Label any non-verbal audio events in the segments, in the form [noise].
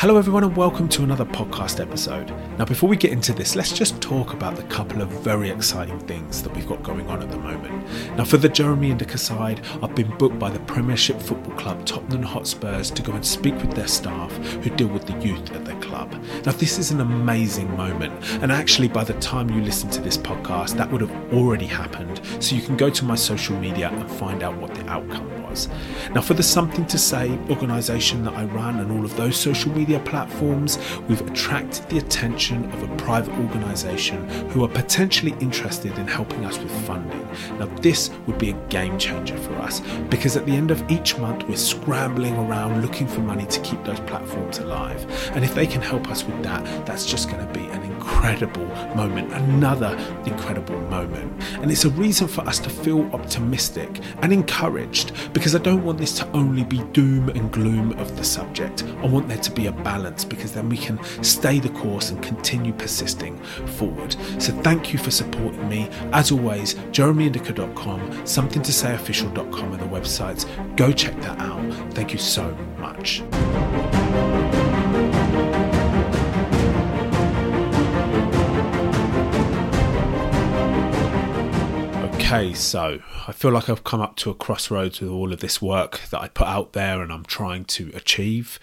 Hello, everyone, and welcome to another podcast episode. Now, before we get into this, let's just talk about the couple of very exciting things that we've got going on at the moment. Now, for the Jeremy Indika side, I've been booked by the Premiership Football Club Tottenham Hotspurs to go and speak with their staff who deal with the youth at their club. Now, this is an amazing moment, and actually, by the time you listen to this podcast, that would have already happened. So you can go to my social media and find out what the outcome was. Now, for the Something to Say organisation that I run and all of those social media platforms, we've attracted the attention of a private organisation who are potentially interested in helping us with funding. Now, this would be a game changer for us because at the end of each month, we're scrambling around looking for money to keep those platforms alive. And if they can help us with that, that's just going to be an incredible moment, another incredible moment. And it's a reason for us to feel optimistic and encouraged because I don't want this to only be doom and gloom of the subject. I want there to be a balance because then we can stay the course and continue persisting forward. So thank you for supporting me. As always, jeremyindika.com, something to say official.com are the websites. Go check that out. Thank you so much. Okay, so I feel like I've come up to a crossroads with all of this work that I put out there and I'm trying to achieve.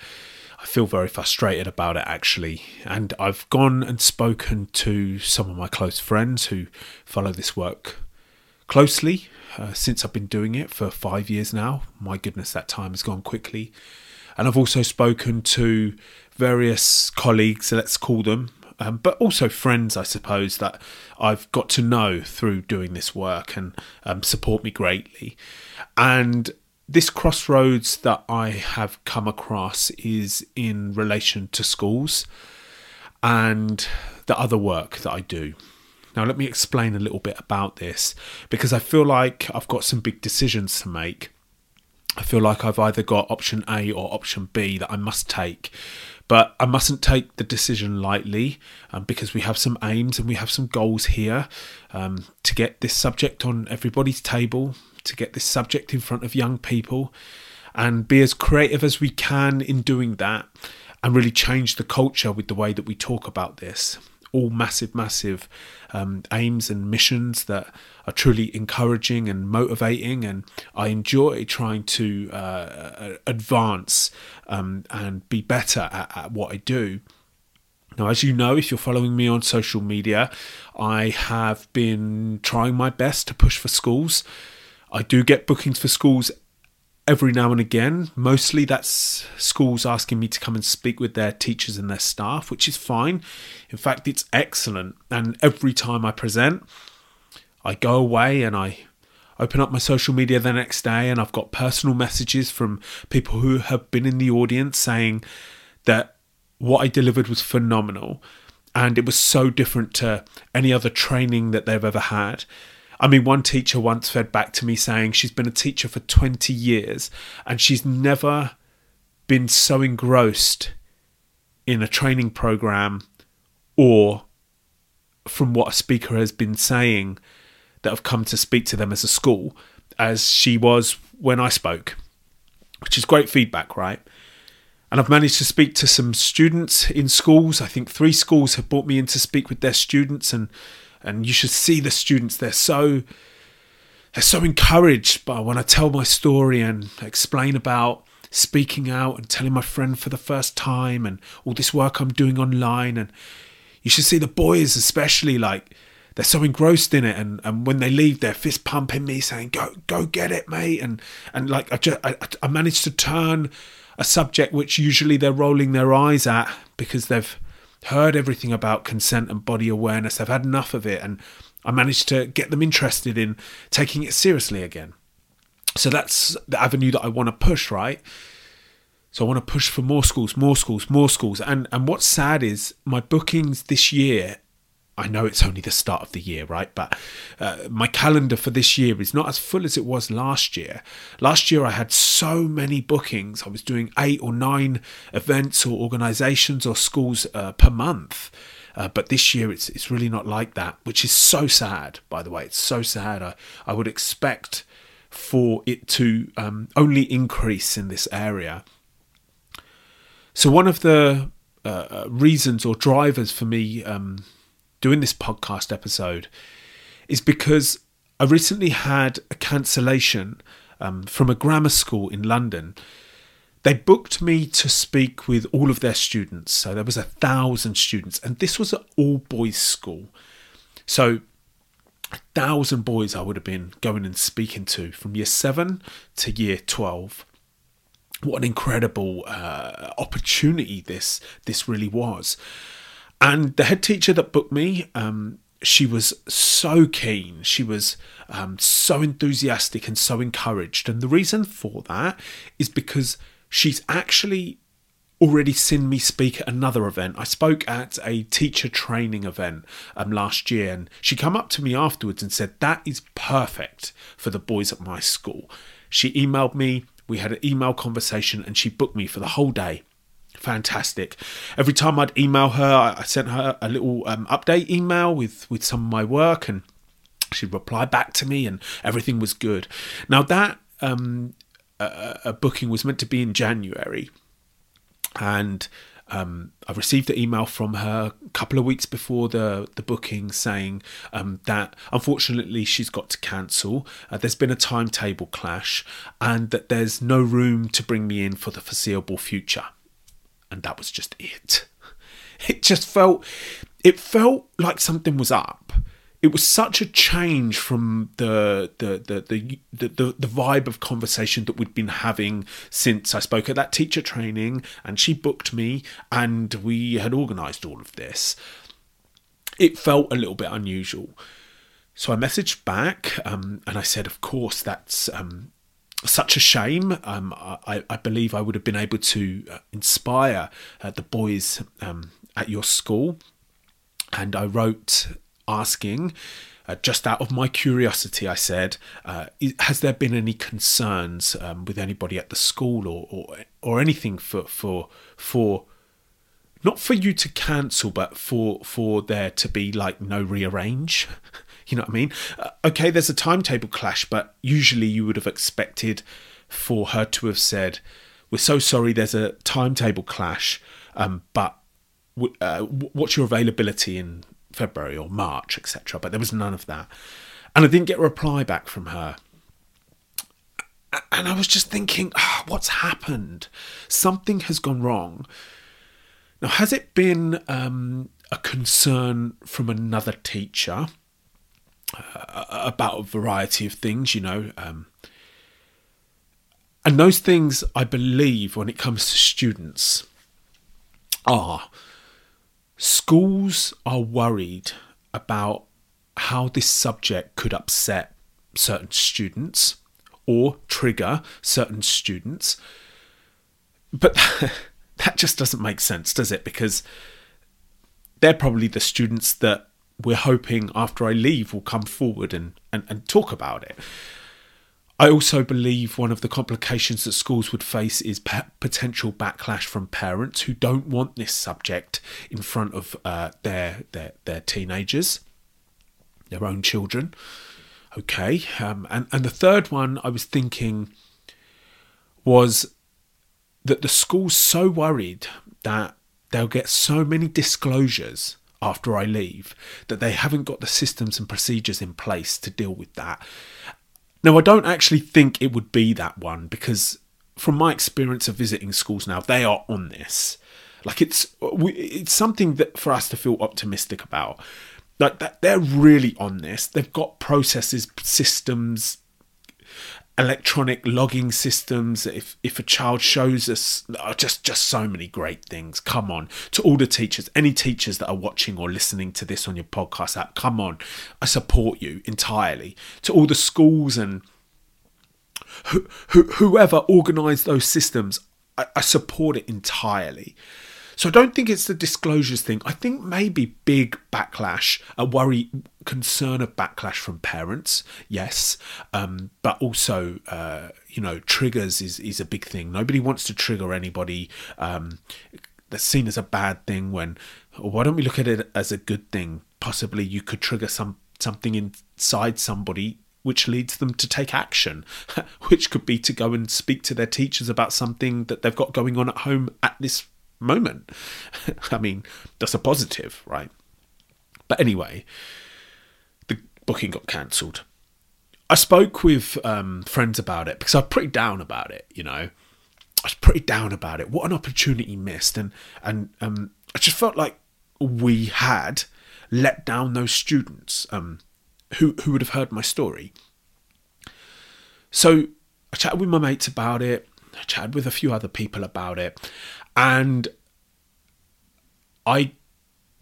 I feel very frustrated about it actually. And I've gone and spoken to some of my close friends who follow this work closely uh, since I've been doing it for five years now. My goodness, that time has gone quickly. And I've also spoken to various colleagues, let's call them, um, but also friends, I suppose, that I've got to know through doing this work and um, support me greatly. And this crossroads that I have come across is in relation to schools and the other work that I do. Now, let me explain a little bit about this because I feel like I've got some big decisions to make. I feel like I've either got option A or option B that I must take. But I mustn't take the decision lightly um, because we have some aims and we have some goals here um, to get this subject on everybody's table, to get this subject in front of young people, and be as creative as we can in doing that and really change the culture with the way that we talk about this all massive, massive um, aims and missions that are truly encouraging and motivating. And I enjoy trying to uh, advance um, and be better at, at what I do. Now, as you know, if you're following me on social media, I have been trying my best to push for schools. I do get bookings for schools every now and again. Mostly that's schools asking me to come and speak with their teachers and their staff, which is fine. In fact, it's excellent. And every time I present, I go away and I open up my social media the next day and I've got personal messages from people who have been in the audience saying that what I delivered was phenomenal and it was so different to any other training that they've ever had I mean, one teacher once fed back to me saying she's been a teacher for 20 years and she's never been so engrossed in a training program or from what a speaker has been saying that have come to speak to them as a school as she was when I spoke, which is great feedback, right? And I've managed to speak to some students in schools. I think three schools have brought me in to speak with their students and and you should see the students they're so they're so encouraged by when I tell my story and explain about speaking out and telling my friend for the first time and all this work I'm doing online. And you should see the boys especially like they're so engrossed in it. And, and when they leave they're fist pumping me saying go go get it mate. And and like I just I, I managed to turn a subject which usually they're rolling their eyes at because they've heard everything about consent and body awareness. They've had enough of it, and I managed to get them interested in taking it seriously again. So that's the avenue that I want to push, right? So I want to push for more schools, more schools, more schools. And and what's sad is my bookings this year I know it's only the start of the year, right? But uh, my calendar for this year is not as full as it was last year. Last year, I had so many bookings. I was doing eight or nine events or organizations or schools uh, per month. Uh, but this year, it's it's really not like that, which is so sad. By the way, it's so sad. I I would expect for it to um, only increase in this area. So, one of the uh, uh, reasons or drivers for me um, doing this podcast episode is because I recently had a cancellation um, from a grammar school in London. They booked me to speak with all of their students. So there was a thousand students, and this was an all boys school. So a thousand boys I would have been going and speaking to from year seven to year 12 what an incredible uh, opportunity this this really was. And the head teacher that booked me, um, she was so keen. She was um, so enthusiastic and so encouraged. And the reason for that is because she's actually already seen me speak at another event. I spoke at a teacher training event um, last year, and she come up to me afterwards and said that is perfect for the boys at my school. She emailed me we had an email conversation and she booked me for the whole day. Fantastic. Every time I'd email her, I sent her a little um, update email with, with some of my work and she'd reply back to me and everything was good. Now, that um, a booking was meant to be in January. And um, I received an email from her a couple of weeks before the, the booking saying um, that unfortunately she's got to cancel. Uh, there's been a timetable clash and that there's no room to bring me in for the foreseeable future. And that was just it. [laughs] It just felt, it felt like something was up it was such a change from the the the the the, the, vibe of conversation that we'd been having since I spoke at that teacher training and she booked me and we had organised all of this. It felt a little bit unusual. So I messaged back um, and I said, of course, that's um, such a shame. Um, I, I, believe I would have been able to uh, inspire uh, the boys um, at your school. And I wrote asking, uh, just out of my curiosity, I said, uh, "Has there been any concerns um, with anybody at the school, or, or or anything for for for not for you to cancel, but for for there to be like no rearrange?" [laughs] you know what I mean? Uh, okay, there's a timetable clash, but usually you would have expected for her to have said, "We're so sorry, there's a timetable clash, um, but." Uh, what's your availability in February or March, etc. But there was none of that. And I didn't get a reply back from her. And I was just thinking, oh, what's happened? Something has gone wrong. Now, has it been um, a concern from another teacher uh, about a variety of things, you know? Um, and those things, I believe, when it comes to students, are schools are worried about how this subject could upset certain students or trigger certain students. But [laughs] that just doesn't make sense, does it? Because they're probably the students that we're hoping after I leave will come forward and, and, and talk about it. I also believe one of the complications that schools would face is potential backlash from parents who don't want this subject in front of uh, their, their their teenagers, their own children. Okay, um, and and the third one I was thinking was that the school's so worried that they'll get so many disclosures after I leave that they haven't got the systems and procedures in place to deal with that. Now, I don't actually think it would be that one because, from my experience of visiting schools now, they are on this. Like it's it's something that for us to feel optimistic about. Like that, they're really on this. They've got processes, systems, electronic logging systems if if a child shows us oh, just just so many great things. Come on. To all the teachers any teachers that are watching or listening to this on your podcast app come on. I support you entirely. To all the schools and who, who, whoever organized those systems I, I support it entirely so I don't think it's the disclosures thing. I think maybe big backlash, a worry, concern of backlash from parents, yes, um, but also uh, you know triggers is is a big thing. Nobody wants to trigger anybody. Um, that's seen as a bad thing. When why don't we look at it as a good thing? Possibly you could trigger some something inside somebody which leads them to take action, [laughs] which could be to go and speak to their teachers about something that they've got going on at home at this moment. [laughs] I mean, that's a positive, right? But anyway, the booking got cancelled. I spoke with um, friends about it because I'm pretty down about it, you know. I was pretty down about it. What an opportunity missed, and and um, I just felt like we had let down those students um, who who would have heard my story. So I chatted with my mates about it. I chatted with a few other people about it, and I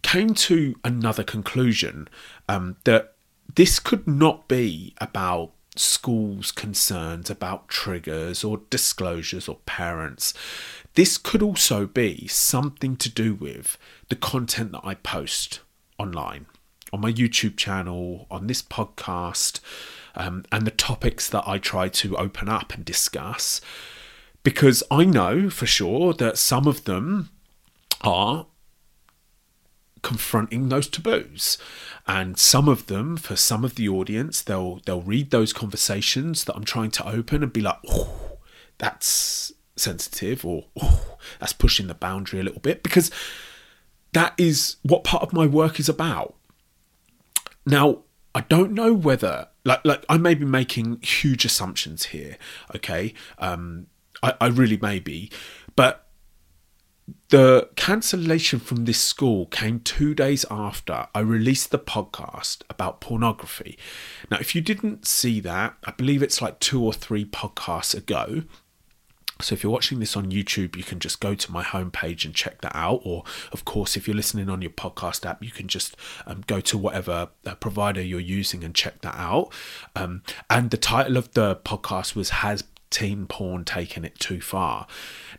came to another conclusion um, that this could not be about schools' concerns about triggers or disclosures or parents. This could also be something to do with the content that I post online on my YouTube channel, on this podcast, um, and the topics that I try to open up and discuss. Because I know for sure that some of them are confronting those taboos. And some of them for some of the audience they'll they'll read those conversations that I'm trying to open and be like oh that's sensitive or oh that's pushing the boundary a little bit because that is what part of my work is about. Now I don't know whether like like I may be making huge assumptions here okay? Um I, I really may be but the cancellation from this school came two days after I released the podcast about pornography. Now, if you didn't see that, I believe it's like two or three podcasts ago. So if you're watching this on YouTube, you can just go to my homepage and check that out. Or, of course, if you're listening on your podcast app, you can just um, go to whatever uh, provider you're using and check that out. Um, and the title of the podcast was "Has teen porn taking it too far?"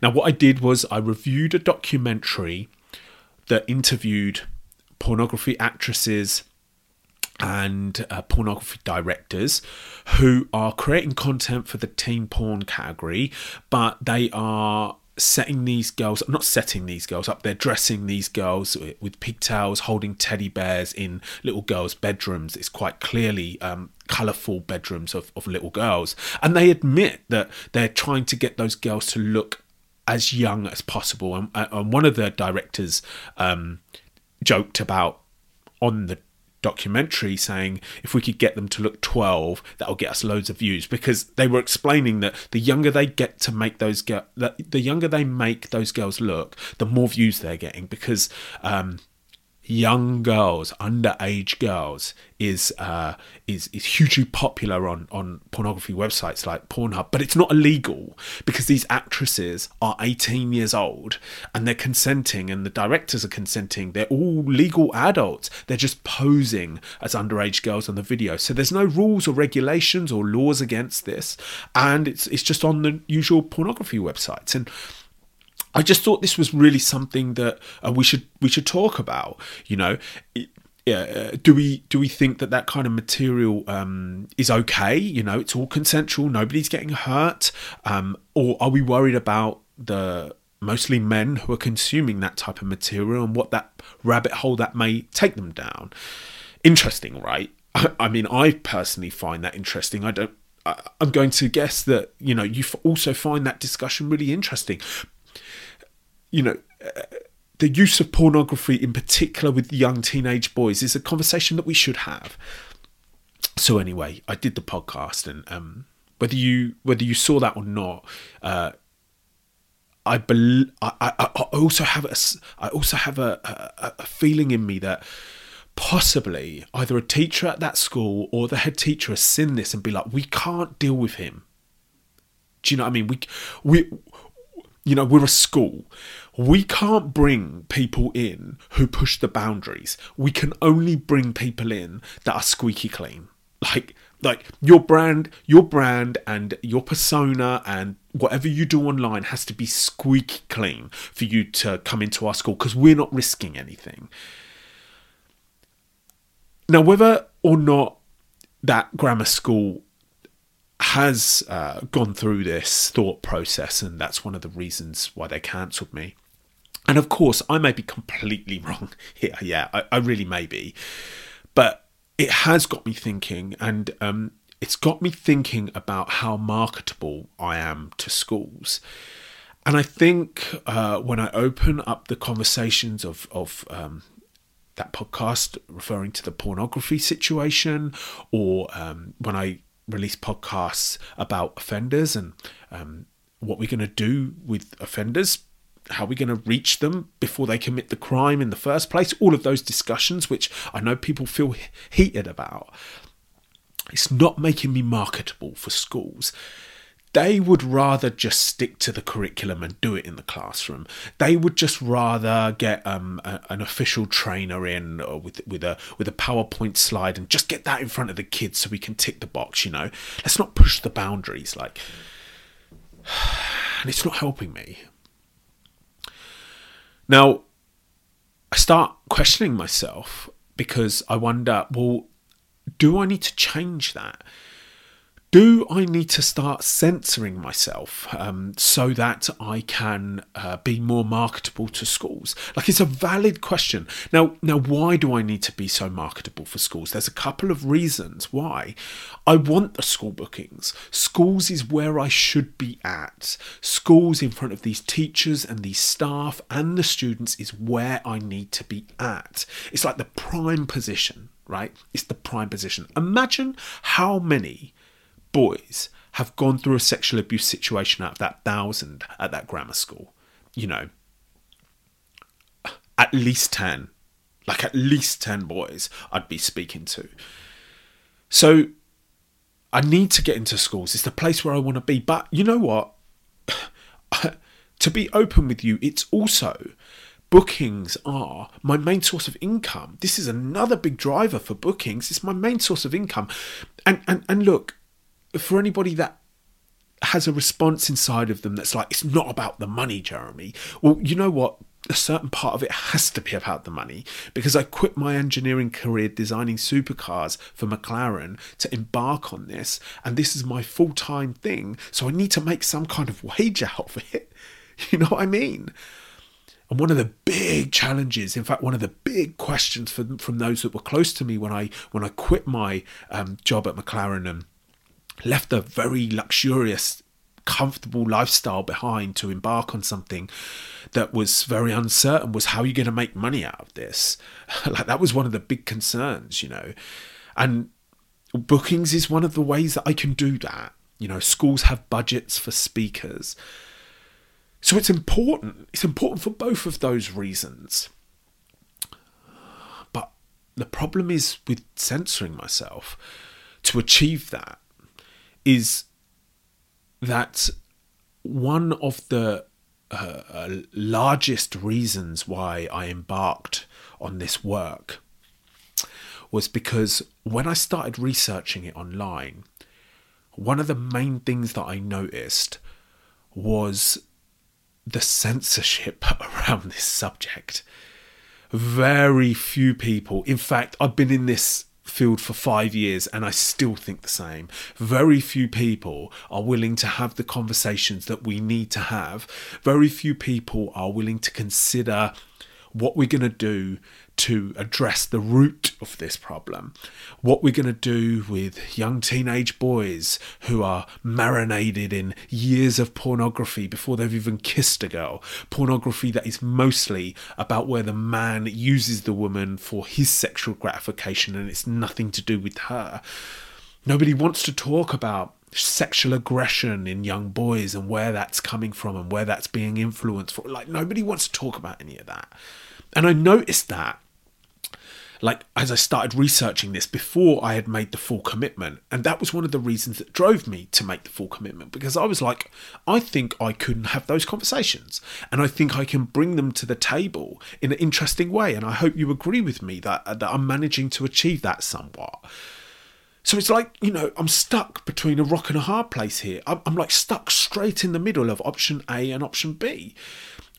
Now, what I did was I reviewed a documentary that interviewed pornography actresses and uh, pornography directors who are creating content for the teen porn category, but they are setting these girls not setting these girls up they're dressing these girls with pigtails holding teddy bears in little girls bedrooms it's quite clearly um, colourful bedrooms of, of little girls and they admit that they're trying to get those girls to look as young as possible. And, and one of the directors um, joked about on the documentary saying if we could get them to look 12 that'll get us loads of views. Because they were explaining that the younger they get to make those girls the younger they make those girls look the more views they're getting. Because um, young girls, underage girls, is uh, is is hugely popular on on pornography websites like Pornhub. But it's not illegal because these actresses are 18 years old and they're consenting, and the directors are consenting. They're all legal adults. They're just posing as underage girls on the video. So there's no rules or regulations or laws against this, and it's it's just on the usual pornography websites and I just thought this was really something that uh, we should we should talk about. You know, uh, do we do we think that that kind of material um, is okay? You know, it's all consensual, nobody's getting hurt, um, or are we worried about the mostly men who are consuming that type of material and what that rabbit hole that may take them down? Interesting, right? I mean, I personally find that interesting. I don't. I'm going to guess that you know you also find that discussion really interesting you know, uh, the use of pornography in particular with young teenage boys is a conversation that we should have. So anyway, I did the podcast, and um, whether you whether you saw that or not, uh, I, bel- I, I, I also have a I also have a, a, a feeling in me that possibly either a teacher at that school or the head teacher has seen this and be like, we can't deal with him. Do you know what I mean? We we you know, we're a school. We can't bring people in who push the boundaries. We can only bring people in that are squeaky clean. Like like your brand, your brand and your persona and whatever you do online has to be squeaky clean for you to come into our school because we're not risking anything. Now, whether or not that grammar school has uh, gone through this thought process, and that's one of the reasons why they cancelled me. And of course, I may be completely [laughs] wrong here. Yeah, I, I really may be. But it has got me thinking, and um, it's got me thinking about how marketable I am to schools. and I think uh, when I open up the conversations of of um, that podcast referring to the pornography situation, or um, when I release podcasts about offenders and um, what we're going to do with offenders, how we're going to reach them before they commit the crime in the first place, all of those discussions, which I know people feel heated about. It's not making me marketable for schools they would rather just stick to the curriculum and do it in the classroom. They would just rather get um, a, an official trainer in with with a with a PowerPoint slide and just get that in front of the kids so we can tick the box. You know, let's not push the boundaries. Like, [sighs] and it's not helping me. Now, I start questioning myself because I wonder, well, do I need to change that? Do I need to start censoring myself um, so that I can uh, be more marketable to schools? Like it's a valid question. Now, now, why do I need to be so marketable for schools? There's a couple of reasons why. I want the school bookings. Schools is where I should be at. Schools in front of these teachers and these staff and the students is where I need to be at. It's like the prime position, right? It's the prime position. Imagine how many boys have gone through a sexual abuse situation out of that thousand at that grammar school. You know, at least 10, like at least 10 boys I'd be speaking to. So I need to get into schools. It's the place where I want to be. But you know what? [sighs] to be open with you, it's also bookings are my main source of income. This is another big driver for bookings. It's my main source of income. And and and look, for anybody that has a response inside of them that's like, it's not about the money, Jeremy. Well, you know what? A certain part of it has to be about the money because I quit my engineering career designing supercars for McLaren to embark on this, and this is my full time thing. So I need to make some kind of wage out of it. [laughs] You know what I mean? And one of the big challenges, in fact, one of the big questions from from those that were close to me when I when I quit my um, job at McLaren and left a very luxurious comfortable lifestyle behind to embark on something that was very uncertain was how are you going to make money out of this? [laughs] Like that was one of the big concerns you know? And bookings is one of the ways that i can do that. You know schools have budgets for speakers. So it's important it's important for both of those reasons. But the problem is with censoring myself. To achieve that is that one of the uh, uh, largest reasons why I embarked on this work was because when I started researching it online, one of the main things that I noticed was the censorship [laughs] around this subject. Very few people, in fact, I've been in this field for five years and I still think the same. Very few people are willing to have the conversations that we need to have. Very few people are willing to consider what we're going to do to address the root of this problem. What we're going to do with young teenage boys who are marinated in years of pornography before they've even kissed a girl. Pornography that is mostly about where the man uses the woman for his sexual gratification and it's nothing to do with her. Nobody wants to talk about sexual aggression in young boys and where that's coming from and where that's being influenced from. Like, nobody wants to talk about any of that. And I noticed that like as I started researching this before I had made the full commitment. And that was one of the reasons that drove me to make the full commitment because I was like, I think I can have those conversations and I think I can bring them to the table in an interesting way. And I hope you agree with me that, uh, that I'm managing to achieve that somewhat. So it's like, you know, I'm stuck between a rock and a hard place here. I'm, I'm like stuck straight in the middle of option A and option B.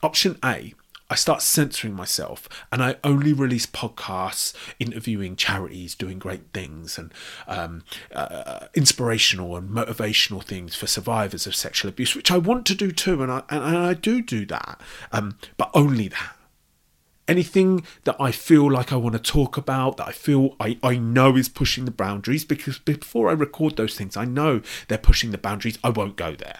Option A, I start censoring myself and I only release podcasts interviewing charities doing great things and um, uh, inspirational and motivational things for survivors of sexual abuse, which I want to do too, and I, and I do do that, um, but only that. Anything that I feel like I want to talk about, that I feel I, I know is pushing the boundaries, because before I record those things, I know they're pushing the boundaries, I won't go there.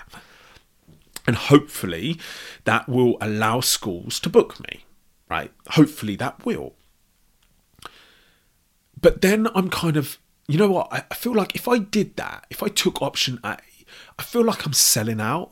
And hopefully that will allow schools to book me, right? Hopefully that will. But then I'm kind of, you know what? I feel like if I did that, if I took option A, I feel like I'm selling out.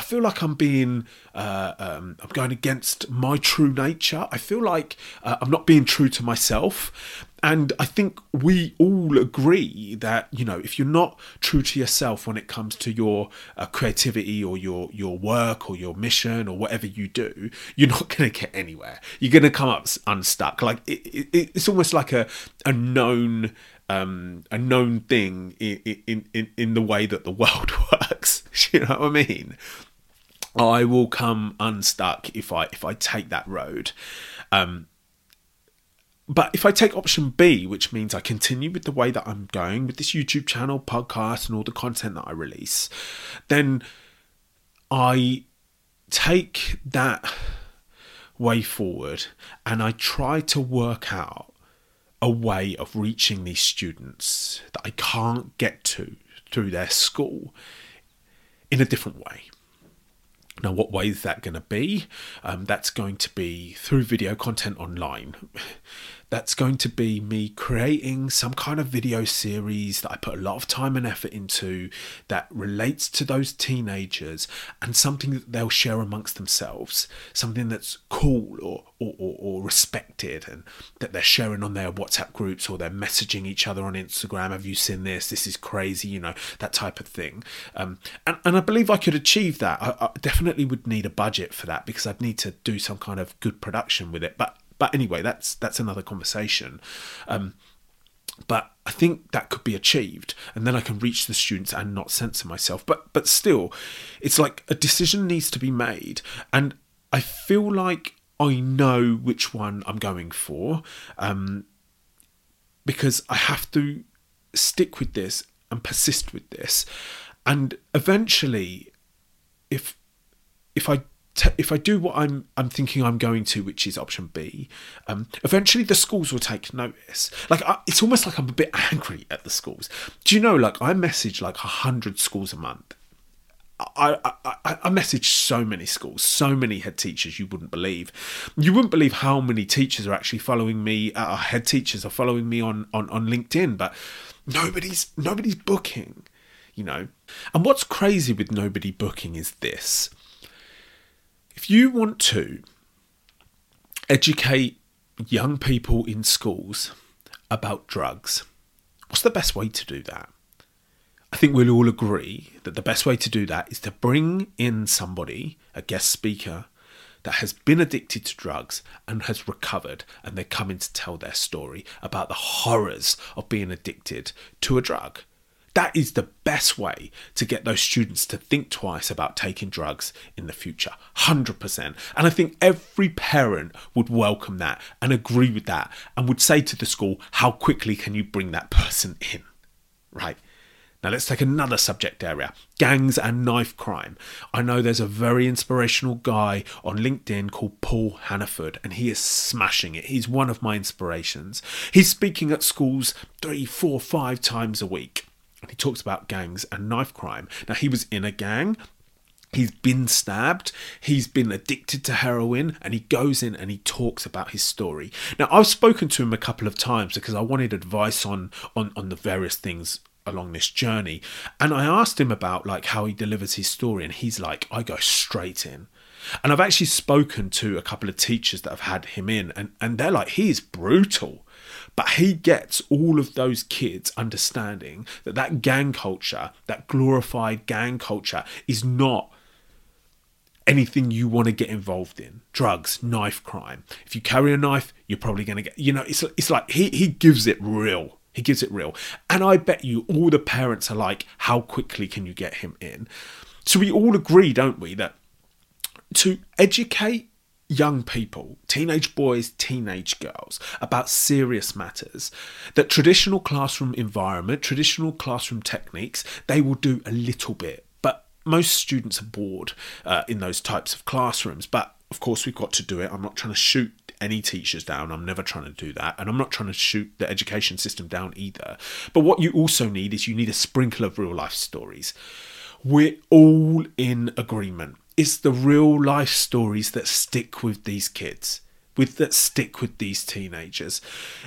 I feel like I'm being, uh, um, I'm going against my true nature. I feel like uh, I'm not being true to myself. And I think we all agree that, you know, if you're not true to yourself when it comes to your uh, creativity or your, your work or your mission or whatever you do, you're not [laughs] going to get anywhere. You're going to come up unstuck. Like it, it, it's almost like a, a known um, a known thing in, in, in, in the way that the [laughs] world works. [laughs] you know what I mean? I will come unstuck if I if I take that road. Um, but if I take option B, which means I continue with the way that I'm going with this YouTube channel, podcast, and all the content that I release, then I take that way forward and I try to work out a way of reaching these students that I can't get to through their school in a different way. Now, what way is that going to be? Um, that's going to be through video content online. That's going to be me creating some kind of video series that I put a lot of time and effort into that relates to those teenagers and something that they'll share amongst themselves, something that's cool or, or, or, or respected and that they're sharing on their WhatsApp groups or they're messaging each other on Instagram. Have you seen this? This is crazy, you know, that type of thing. Um, and, and I believe I could achieve that. I, I definitely would need a budget for that because I'd need to do some kind of good production with it. But but anyway, that's that's another conversation. Um, but I think that could be achieved, and then I can reach the students and not censor myself. But but still, it's like a decision needs to be made, and I feel like I know which one I'm going for, um, because I have to stick with this and persist with this, and eventually, if if I t- if I do what I'm I'm thinking I'm going to, which is option B, um, eventually the schools will take notice. Like I, it's almost like I'm a bit [laughs] angry at the schools. Do you know? Like I message like hundred schools a month. I, I, I message so many schools, so many head teachers you wouldn't believe. You wouldn't believe how many teachers are actually following me. Uh, head teachers are following me on, on, on LinkedIn, but nobody's nobody's booking, you know. And what's crazy with nobody booking is this: if you want to educate young people in schools about drugs, what's the best way to do that? I think we'll all agree that the best way to do that is to bring in somebody, a guest speaker, that has been addicted to drugs and has recovered, and they're coming to tell their story about the horrors of being addicted to a drug. That is the best way to get those students to think twice about taking drugs in the future. 100%. And I think every parent would welcome that and agree with that and would say to the school, how quickly can you bring that person in? Right? Now, let's take another subject area gangs and knife crime. I know there's a very inspirational guy on LinkedIn called Paul Hannaford, and he is smashing it. He's one of my inspirations. He's speaking at schools three, four, five times a week he talks about gangs and knife crime. Now, he was in a gang. He's been stabbed, he's been addicted to heroin, and he goes in and he talks about his story. Now, I've spoken to him a couple of times because I wanted advice on on, on the various things along this journey. And I asked him about like how he delivers his story, and he's like, I go straight in. And I've actually spoken to a couple of teachers that have had him in, and, and they're like, he is brutal. But he gets all of those kids understanding that that gang culture, that glorified gang culture, is not anything you want to get involved in. Drugs knife crime. If you carry a knife you're probably going to get you know it's, it's like he, he gives it real. He gives it real. And i bet you all the parents are like how quickly can you get him in? So we all agree don't we that to educate young people, teenage boys, teenage girls, about serious matters, that traditional classroom environment, traditional classroom techniques, they will do a little bit. But most students are bored uh, in those types of classrooms. But of course, we've got to do it. I'm not trying to shoot any teachers down. I'm never trying to do that. And I'm not trying to shoot the education system down either. But what you also need is you need a sprinkle of real life stories. We're all in agreement it's the real life stories that stick with these kids with that stick with these teenagers.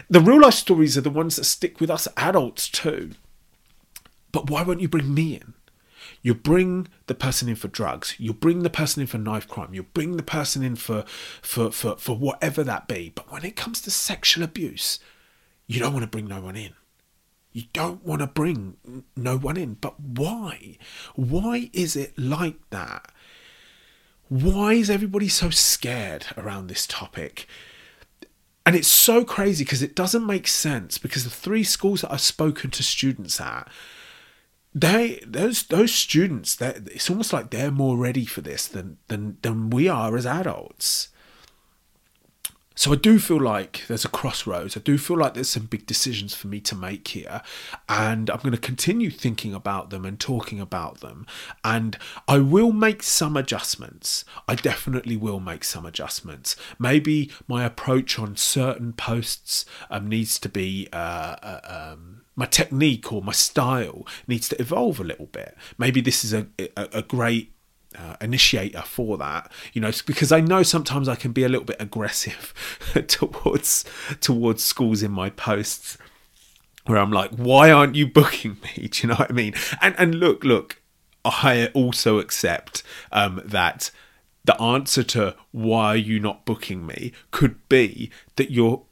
The real life stories are the ones that stick with us adults too. But why won't you bring me in? You bring the person in for drugs you bring the person in for knife crime you bring the person in for for for, for whatever that be. But when it comes to sexual abuse you don't want to bring no one in. You don't want to bring no one in. But why? Why is it like that why is everybody so scared around this topic? And it's so crazy because it doesn't make sense because the three schools that I've spoken to students at they those those students that it's almost like they're more ready for this than than than we are as adults so I do feel like there's a crossroads. I do feel like there's some big decisions for me to make here. And I'm going to continue thinking about them and talking about them. And I will make some adjustments. I definitely will make some adjustments. Maybe my approach on certain posts um, needs to be. Uh, uh, um, my technique or my style needs to evolve a little bit. Maybe this is a, a, a great uh, initiator for that you know because i know sometimes i can be a little bit aggressive [laughs] towards towards schools in my posts where i'm like why aren't you booking me? [laughs] Do you know what i mean? And and look look i also accept um, that the answer to why are you not booking me could be that your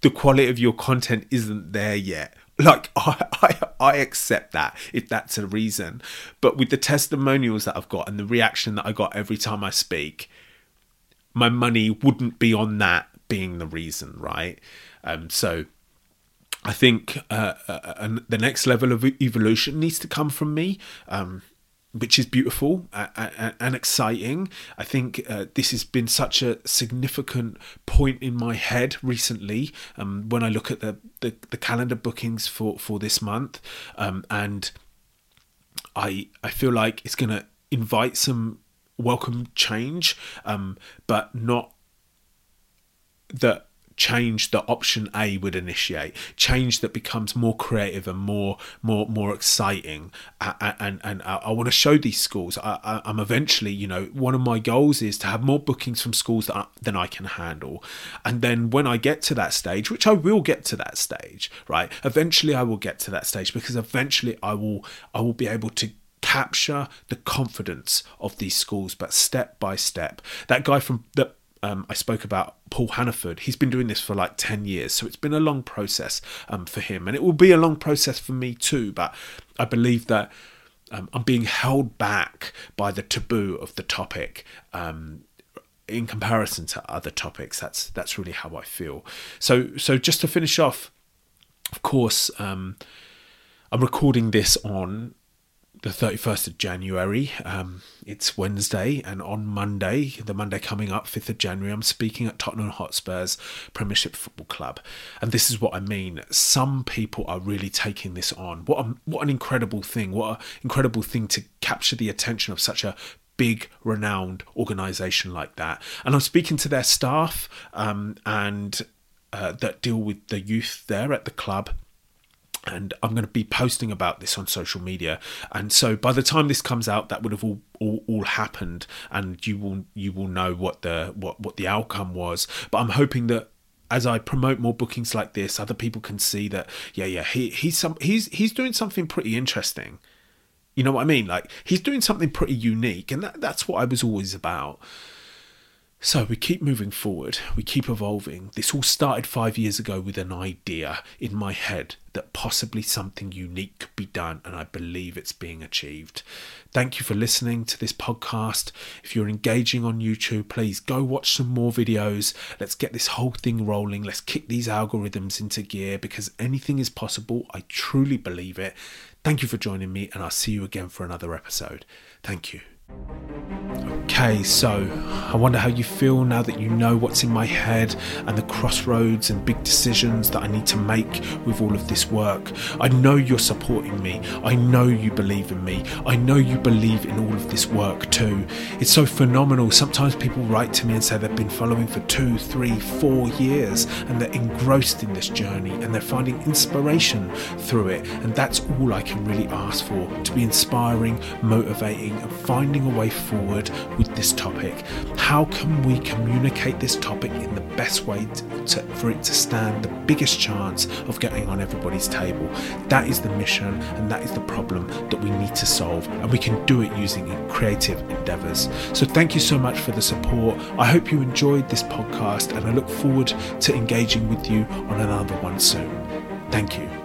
the quality of your content isn't there yet like [laughs] I, I I accept that if that's a reason. But with the testimonials that I've got and the reaction that I got every time I speak, my money wouldn't be on that being the reason, right? Um, so I think uh, uh, uh the next level of evolution needs to come from me. Um, which is beautiful and exciting. I think uh, this has been such a significant point in my head recently um, when I look at the, the, the, calendar bookings for, for this month. Um, and I, I feel like it's going to invite some welcome change, um, but not that change that option A would initiate, change that becomes more creative and more more more exciting. And and, and I, want to show these schools. I, am eventually, you know, one of my goals is to have more bookings from schools that I, than I can handle. And then when I get to that stage, which I will get to that stage, right? Eventually, I will get to that stage because eventually I will I will be able to capture the confidence of these schools, but step by step. That guy from that um, I spoke about Paul Hannaford. He's been doing this for like 10 years, so it's been a long process um, for him, and it will be a long process for me too. But I believe that um, I'm being held back by the taboo of the topic. Um, in comparison to other topics, that's that's really how I feel. So, so just to finish off, of course, um, I'm recording this on the 31st of January. Um, it's Wednesday, and on Monday, the Monday coming up, 5th of January, I'm speaking at Tottenham Hotspur's Premiership Football Club. And this is what I mean. Some people are really taking this on. What, a, what an incredible thing. What an incredible thing to capture the attention of such a big renowned organization like that and i'm speaking to their staff um, and uh, that deal with the youth there at the club and I'm going to be posting about this on social media. And so by the time this comes out, that would have all, all, all happened, and you will you will know what the what what the outcome was. But I'm hoping that as I promote more bookings like this, other people can see that yeah yeah he he's some he's he's doing something pretty interesting. You know what I mean? Like he's doing something pretty unique, and that, that's what I was always about. So we keep moving forward, we keep evolving. This all started five years ago with an idea in my head that possibly something unique could be done, and I believe it's being achieved. Thank you for listening to this podcast. If you're engaging on YouTube, please go watch some more videos. Let's get this whole thing rolling. Let's kick these algorithms into gear because anything is possible. I truly believe it. Thank you for joining me, and I'll see you again for another episode. Thank you. Okay, so I wonder how you feel now that you know what's in my head and the crossroads and big decisions that I need to make with all of this work. I know you're supporting me. I know you believe in me. I know you believe in all of this work too. It's so phenomenal. Sometimes people write to me and say they've been following for two, three, four years and they're engrossed in this journey and they're finding inspiration through it. And that's all I can really ask for to be inspiring, motivating, and find finding a way forward with this topic. How can we communicate this topic in the best way to, for it to stand the biggest chance of getting on everybody's table? That is the mission and that is the problem that we need to solve, and we can do it using creative endeavors. So, thank you so much for the support. I hope you enjoyed this podcast, and I look forward to engaging with you on another one soon. Thank you.